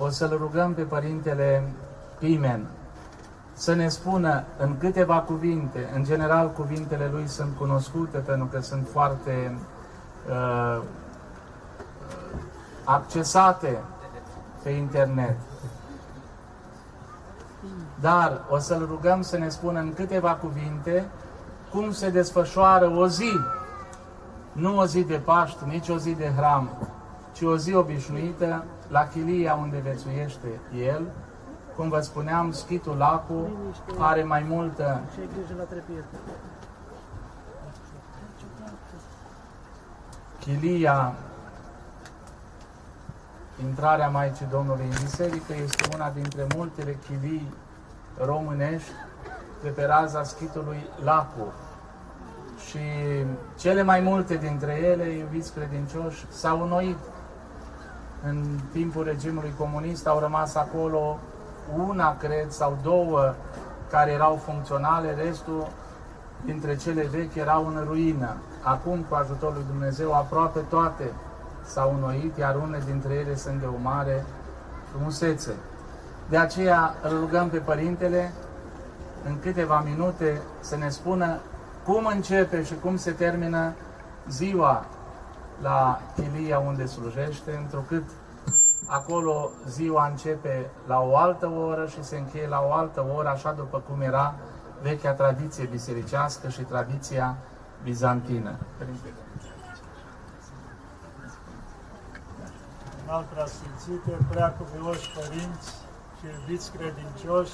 o să-l rugăm pe Părintele Pimen să ne spună în câteva cuvinte, în general cuvintele lui sunt cunoscute pentru că sunt foarte uh, accesate pe internet. Dar o să-l rugăm să ne spună în câteva cuvinte cum se desfășoară o zi, nu o zi de Paști, nici o zi de hram, ci o zi obișnuită la chilia unde vețuiește el. Cum vă spuneam, Schitul Lacu are mai multă chilia intrarea Maicii Domnului în biserică este una dintre multele chilii românești de pe raza schitului Lacu. Și cele mai multe dintre ele, iubiți credincioși, s-au înnoit. În timpul regimului comunist au rămas acolo una, cred, sau două care erau funcționale, restul dintre cele vechi erau în ruină. Acum, cu ajutorul lui Dumnezeu, aproape toate s-au înnoit, iar unele dintre ele sunt de o mare frumusețe. De aceea îl rugăm pe Părintele în câteva minute să ne spună cum începe și cum se termină ziua la chilia unde slujește, întrucât acolo ziua începe la o altă oră și se încheie la o altă oră, așa după cum era vechea tradiție bisericească și tradiția bizantină. Părintele. al preasfințite, prea cuvioși părinți și iubiți credincioși,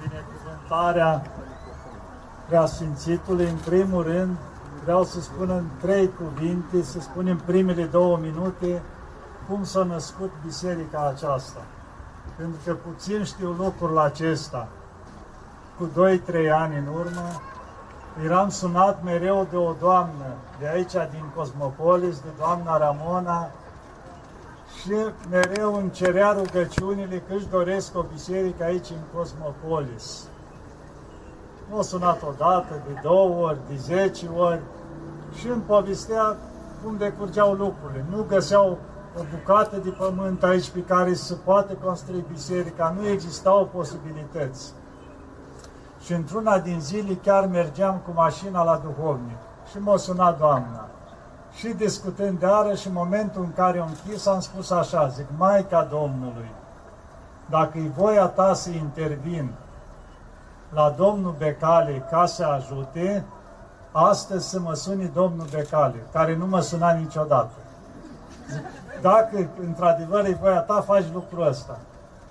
binecuvântarea preasfințitului, în primul rând, vreau să spun în trei cuvinte, să spunem primele două minute, cum s-a născut biserica aceasta. Pentru că puțin știu lucrul acesta. Cu 2-3 ani în urmă, eram sunat mereu de o doamnă de aici, din Cosmopolis, de doamna Ramona, și mereu îmi cerea rugăciunile că își doresc o biserică aici în Cosmopolis. Nu a sunat odată, de două ori, de zece ori și îmi povestea cum decurgeau lucrurile. Nu găseau o bucată de pământ aici pe care să poată construi biserica, nu existau posibilități. Și într-una din zile chiar mergeam cu mașina la duhovnic și m-a sunat doamna și discutând de ară și în momentul în care o închis, am spus așa, zic, Maica Domnului, dacă e voia ta să intervin la Domnul Becale ca să ajute, astăzi să mă suni Domnul Becale, care nu mă suna niciodată. Zic, dacă într-adevăr e voia ta, faci lucrul ăsta.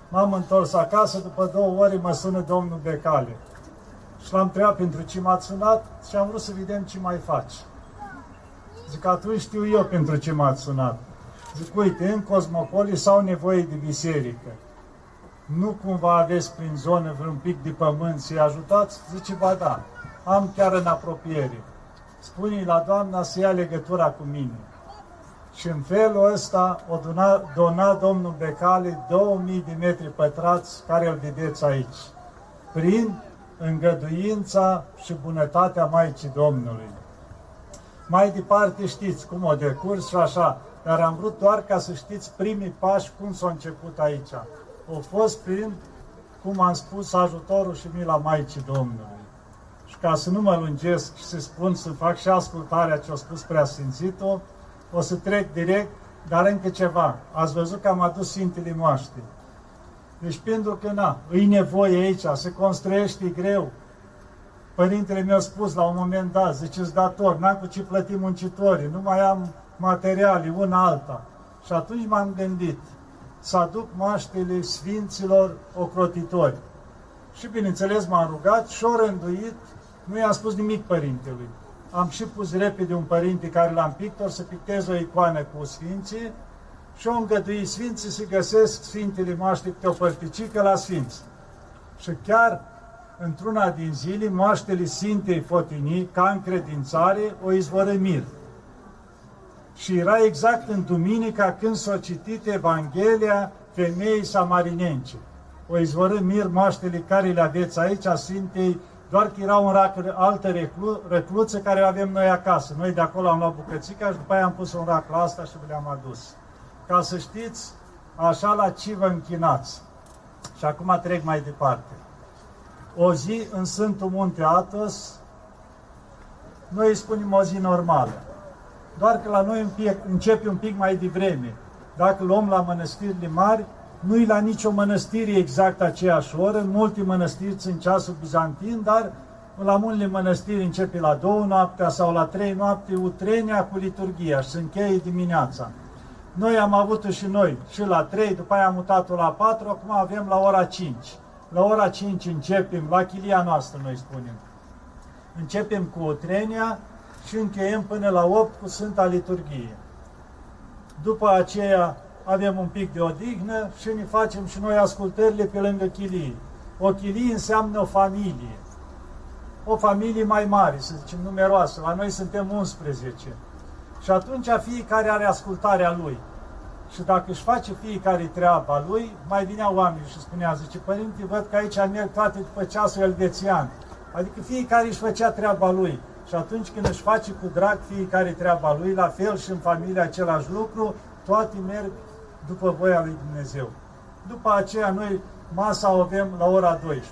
M-am întors acasă, după două ore mă sună Domnul Becale. Și l-am întrebat pentru ce m-ați sunat și am vrut să vedem ce mai faci. Zic, atunci știu eu pentru ce m-ați sunat. Zic, uite, în Cosmopolis au nevoie de biserică. Nu cumva aveți prin zonă vreun pic de pământ să-i ajutați? Zice, ba da, am chiar în apropiere. spune la doamna să ia legătura cu mine. Și în felul ăsta o dona, dona domnul Becale 2000 de metri pătrați care îl vedeți aici. Prin îngăduința și bunătatea Maicii Domnului. Mai departe știți cum o decurs și așa, dar am vrut doar ca să știți primii pași cum s-au început aici. Au fost prin, cum am spus, ajutorul și mila Maicii Domnului. Și ca să nu mă lungesc și să spun, să fac și ascultarea ce a spus preasfințitul, o să trec direct, dar încă ceva. Ați văzut că am adus Sfintele Moaște. Deci pentru că, na, îi nevoie aici, se construiește greu, Părintele mi-a spus la un moment dat, ziceți dator, n-am cu ce plăti muncitorii, nu mai am materiale, una alta. Și atunci m-am gândit să aduc maștele sfinților ocrotitori. Și bineînțeles m-am rugat și o rânduit, nu i-am spus nimic părintelui. Am și pus repede un părinte care l-am pictor să pictez o icoană cu sfinții și o îngădui sfinții să găsesc sfintele maște câte o părticică la sfinți. Și chiar într-una din zile, moaștele Sintei Fotinii, ca încredințare, o izvoră mir. Și era exact în duminica când s-a citit Evanghelia femeii samarinence. O izvoră mir moaștele care le aveți aici, a Sintei, doar că era un rac, altă reclu, recluță care o avem noi acasă. Noi de acolo am luat bucățica și după aia am pus un rac la asta și le-am adus. Ca să știți așa la ce vă închinați. Și acum trec mai departe. O zi în Sfântul Munte Atos, noi îi spunem o zi normală. Doar că la noi începe un pic mai devreme. Dacă luăm la mănăstirile mari, nu-i la nicio mănăstire exact aceeași oră, în multe mănăstiri sunt ceasul bizantin, dar la multe mănăstiri începe la două noaptea sau la trei noapte utrenia cu liturgia și se încheie dimineața. Noi am avut-o și noi, și la 3, după aia am mutat-o la 4, acum avem la ora 5. La ora 5 începem, la chilia noastră noi spunem. Începem cu utrenia și încheiem până la 8 cu Sfânta Liturghie. După aceea avem un pic de odihnă și ne facem și noi ascultările pe lângă chilie. O chilie înseamnă o familie. O familie mai mare, să zicem, numeroasă. La noi suntem 11. Și atunci fiecare are ascultarea lui. Și dacă își face fiecare treaba lui, mai vinea oameni și spunea, zice, părinte, văd că aici merg toate după ceasul elvețian. Adică fiecare își făcea treaba lui. Și atunci când își face cu drag fiecare treaba lui, la fel și în familie același lucru, toate merg după voia lui Dumnezeu. După aceea noi masa o avem la ora 12.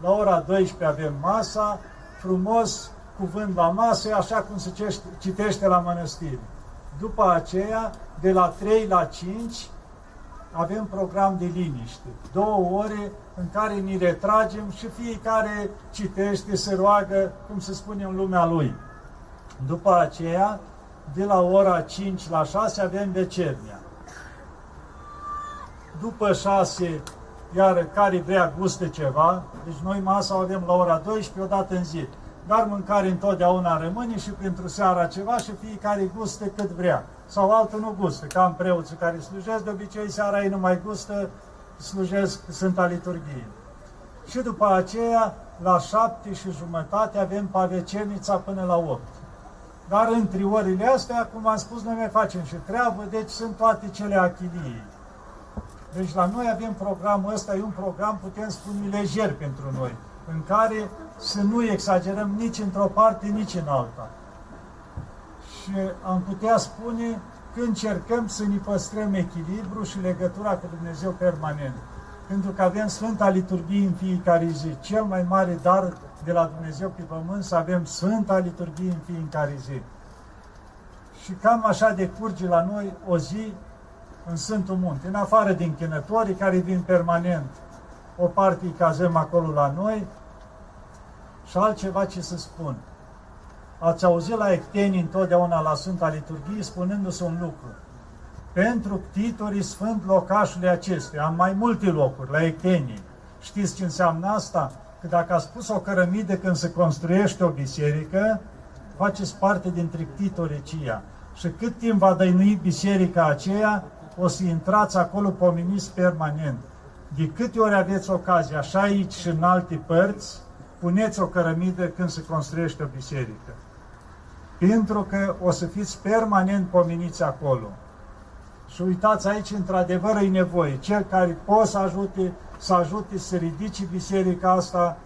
La ora 12 avem masa, frumos, cuvânt la masă, așa cum se citește la mănăstiri. După aceea, de la 3 la 5, avem program de liniște. Două ore în care ne retragem și fiecare citește, se roagă, cum se spune în lumea lui. După aceea, de la ora 5 la 6 avem vecernia. După 6, iar care vrea gustă ceva, deci noi masa o avem la ora 12, odată în zi. Dar mâncare întotdeauna rămâne și pentru seara ceva și fiecare gustă cât vrea. Sau altul nu gustă, ca în preoții care slujesc, de obicei seara ei nu mai gustă, slujesc Sfânta Liturghie. Și după aceea, la șapte și jumătate, avem pavecenița până la opt. Dar între orele astea, cum am spus, noi mai facem și treabă, deci sunt toate cele achiliei. Deci la noi avem programul ăsta, e un program, putem spune, lejer pentru noi, în care să nu exagerăm nici într-o parte, nici în alta. Și am putea spune că încercăm să ne păstrăm echilibru și legătura cu Dumnezeu permanent. Pentru că avem Sfânta Liturghie în fiecare zi. Cel mai mare dar de la Dumnezeu pe pământ să avem Sfânta Liturghie în fiecare zi. Și cam așa de curge la noi o zi în Sfântul Munte, în afară din chinătorii care vin permanent. O parte îi cazăm acolo la noi și altceva ce să spun. Ați auzit la ectenii întotdeauna la Sfânta Liturghie spunându-se un lucru. Pentru ctitorii sfânt locașului acestea, am mai multe locuri la ectenii. Știți ce înseamnă asta? Că dacă a spus o cărămidă când se construiește o biserică, faceți parte dintre ctitorii aceia. Și cât timp va dăinui biserica aceea, o să intrați acolo pomeniți permanent. De câte ori aveți ocazia, așa aici și în alte părți, puneți o cărămidă când se construiește o biserică. Pentru că o să fiți permanent pomeniți acolo. Și uitați aici, într-adevăr, e nevoie. Cel care poate să ajute, să ajute să ridice biserica asta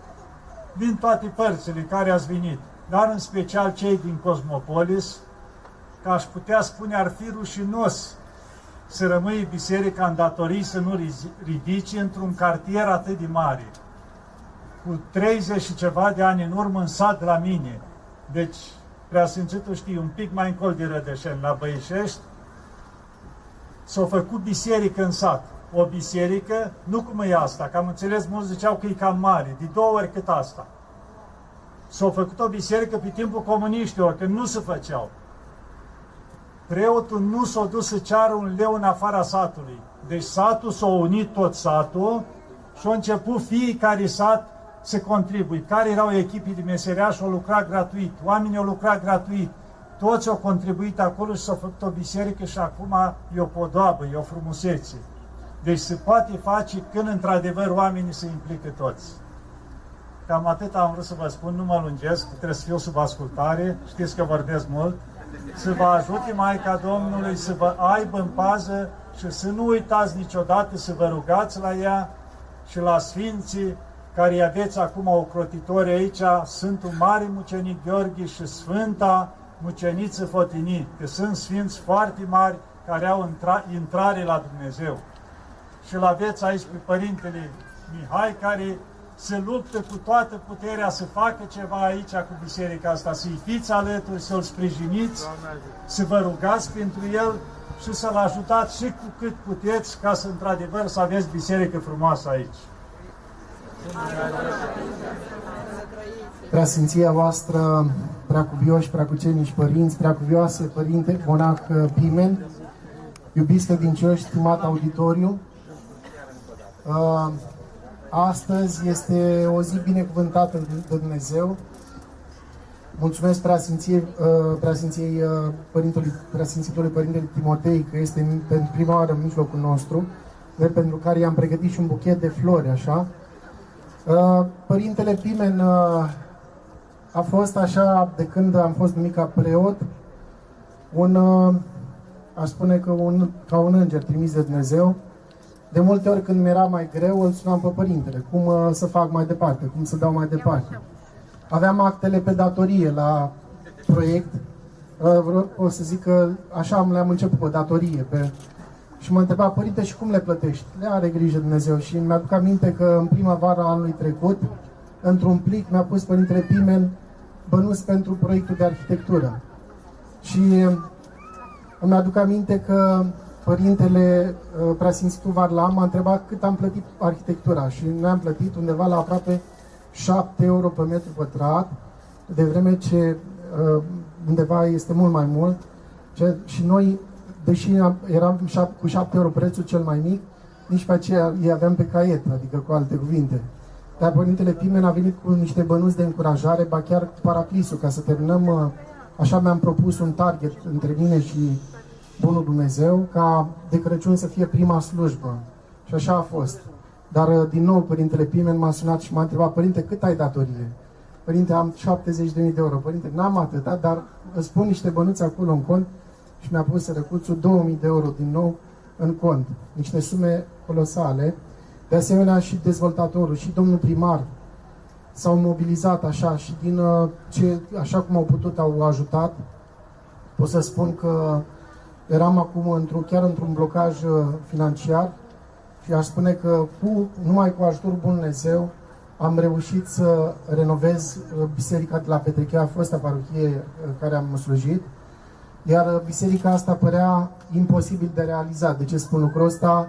din toate părțile care ați venit, dar în special cei din Cosmopolis, că aș putea spune ar fi rușinos să rămâi biserica în datorii să nu ridice într-un cartier atât de mare. Cu 30 și ceva de ani în urmă în sat la mine, deci preasfințitul știi, un pic mai încol de Rădășen, la Băișești, s-a făcut biserică în sat. O biserică, nu cum e asta, că am înțeles, mulți ziceau că e cam mare, de două ori cât asta. S-a făcut o biserică pe timpul comuniștilor, când nu se făceau preotul nu s-a dus să ceară un leu în afara satului. Deci satul s-a unit tot satul și a început fiecare sat să contribui. Care erau echipii de meseriași, au lucrat gratuit, oamenii au lucrat gratuit, toți au contribuit acolo și s-au făcut o biserică și acum e o podoabă, e o frumusețe. Deci se poate face când într-adevăr oamenii se implică toți. Cam atât am vrut să vă spun, nu mă lungesc, trebuie să fiu sub ascultare, știți că vorbesc mult să vă ajute Maica Domnului să vă aibă în pază și să nu uitați niciodată să vă rugați la ea și la Sfinții care îi aveți acum o crotitori aici, Sfântul Mare Mucenic Gheorghe și Sfânta Muceniță Fotinii, că sunt sfinți foarte mari care au intra, intrare la Dumnezeu. Și îl aveți aici pe Părintele Mihai, care se luptă cu toată puterea să facă ceva aici cu biserica asta, să-i fiți alături, să-l sprijiniți, să vă rugați pentru el și să-l ajutați și cu cât puteți ca să, într-adevăr, să aveți biserică frumoasă aici. Preasfinția voastră, preacuvioși, preacucenici părinți, preacuvioase părinte monac Pimen, iubiți credincioși, stimat auditoriu, uh, astăzi este o zi binecuvântată de Dumnezeu. Mulțumesc preasfinției, uh, preasfinției uh, părintelui, preasfințitului părintele Timotei că este pentru prima oară în mijlocul nostru, pentru care i-am pregătit și un buchet de flori, așa. Părintele Pimen a fost așa, de când am fost numit ca preot, un, uh, aș spune că un, ca un înger trimis de Dumnezeu. De multe ori când mi-era mai greu, îl sunam pe părintele, cum uh, să fac mai departe, cum să dau mai departe. Aveam actele pe datorie la proiect, uh, o să zic că așa le-am început pe datorie, pe... și mă întreba, părinte, și cum le plătești? Le are grijă Dumnezeu și mi-aduc aminte că în primăvara anului trecut, într-un plic mi-a pus Părintele Pimen bănuți pentru proiectul de arhitectură. Și îmi aduc aminte că Părintele uh, Preasfințitul Varlam m-a întrebat cât am plătit arhitectura și noi am plătit undeva la aproape 7 euro pe metru pătrat, de vreme ce uh, undeva este mult mai mult. Și noi, deși eram cu 7 euro prețul cel mai mic, nici pe aceea îi aveam pe caiet, adică cu alte cuvinte. Dar Părintele Pimen a venit cu niște bănuți de încurajare, ba chiar paraclisul, ca să terminăm, uh, așa mi-am propus un target între mine și Bunul Dumnezeu, ca de Crăciun să fie prima slujbă. Și așa a fost. Dar uh, din nou Părintele Pimen m-a sunat și m-a întrebat, Părinte, cât ai datorie? Părinte, am 70.000 de euro. Părinte, n-am atâta, dar îți pun niște bănuți acolo în cont și mi-a pus răcuțul 2000 de euro din nou în cont. Niște sume colosale de asemenea și dezvoltatorul și domnul primar s-au mobilizat așa și din uh, ce, așa cum au putut au ajutat. Pot să spun că eram acum într chiar într-un blocaj uh, financiar și aș spune că cu, numai cu ajutorul Bun Dumnezeu am reușit să renovez uh, biserica de la Petrechea, fosta parohie care am slujit, iar biserica asta părea imposibil de realizat. De ce spun lucrul ăsta?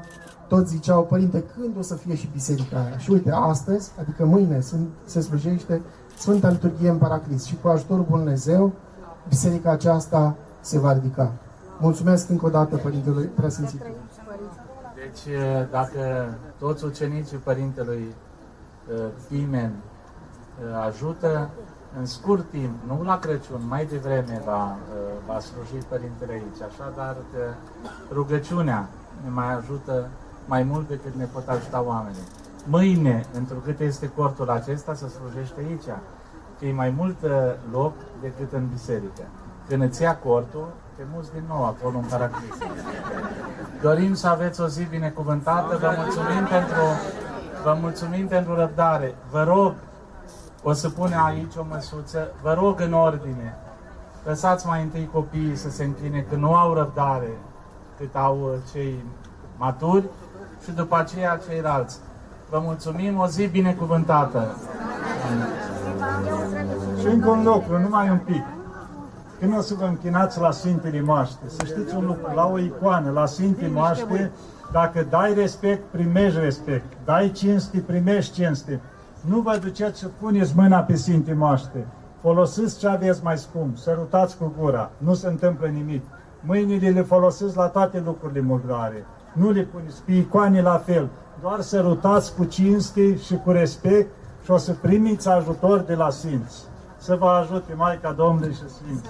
toți ziceau, părinte, când o să fie și biserica aia? Și uite, astăzi, adică mâine, sunt, se slujește Sfânta Liturghie în Paraclis și cu ajutorul Bun Dumnezeu, biserica aceasta se va ridica. Mulțumesc încă o dată Părintelui Preasfințit. Deci, dacă toți ucenicii Părintelui Pimen ajută, în scurt timp, nu la Crăciun, mai devreme va, va sluji Părintele aici, așadar că rugăciunea ne mai ajută mai mult decât ne pot ajuta oamenii. Mâine, întrucât este cortul acesta, să slujește aici, că e mai mult uh, loc decât în biserică. Când îți ia cortul, te muți din nou acolo în paraclis. Dorim să aveți o zi binecuvântată, vă mulțumim pentru, vă mulțumim pentru răbdare. Vă rog, o să pune aici o măsuță, vă rog în ordine, lăsați mai întâi copiii să se închine, că nu au răbdare cât au uh, cei maturi, și după aceea ceilalți. Vă mulțumim, o zi binecuvântată! Și încă un lucru, numai un pic. Când o să vă închinați la Sfintele Moaște, să știți un lucru, la o icoană, la Sfintele Moaște, dacă dai respect, primești respect. Dai cinste, primești cinste. Nu vă duceți să puneți mâna pe Sfinte Moaște. Folosiți ce aveți mai scump, sărutați cu gura, nu se întâmplă nimic. Mâinile le folosiți la toate lucrurile murdare nu le puneți pe icoane la fel, doar să rutați cu cinste și cu respect și o să primiți ajutor de la Sfinți. Să vă ajute Maica Domnului și Sfinți.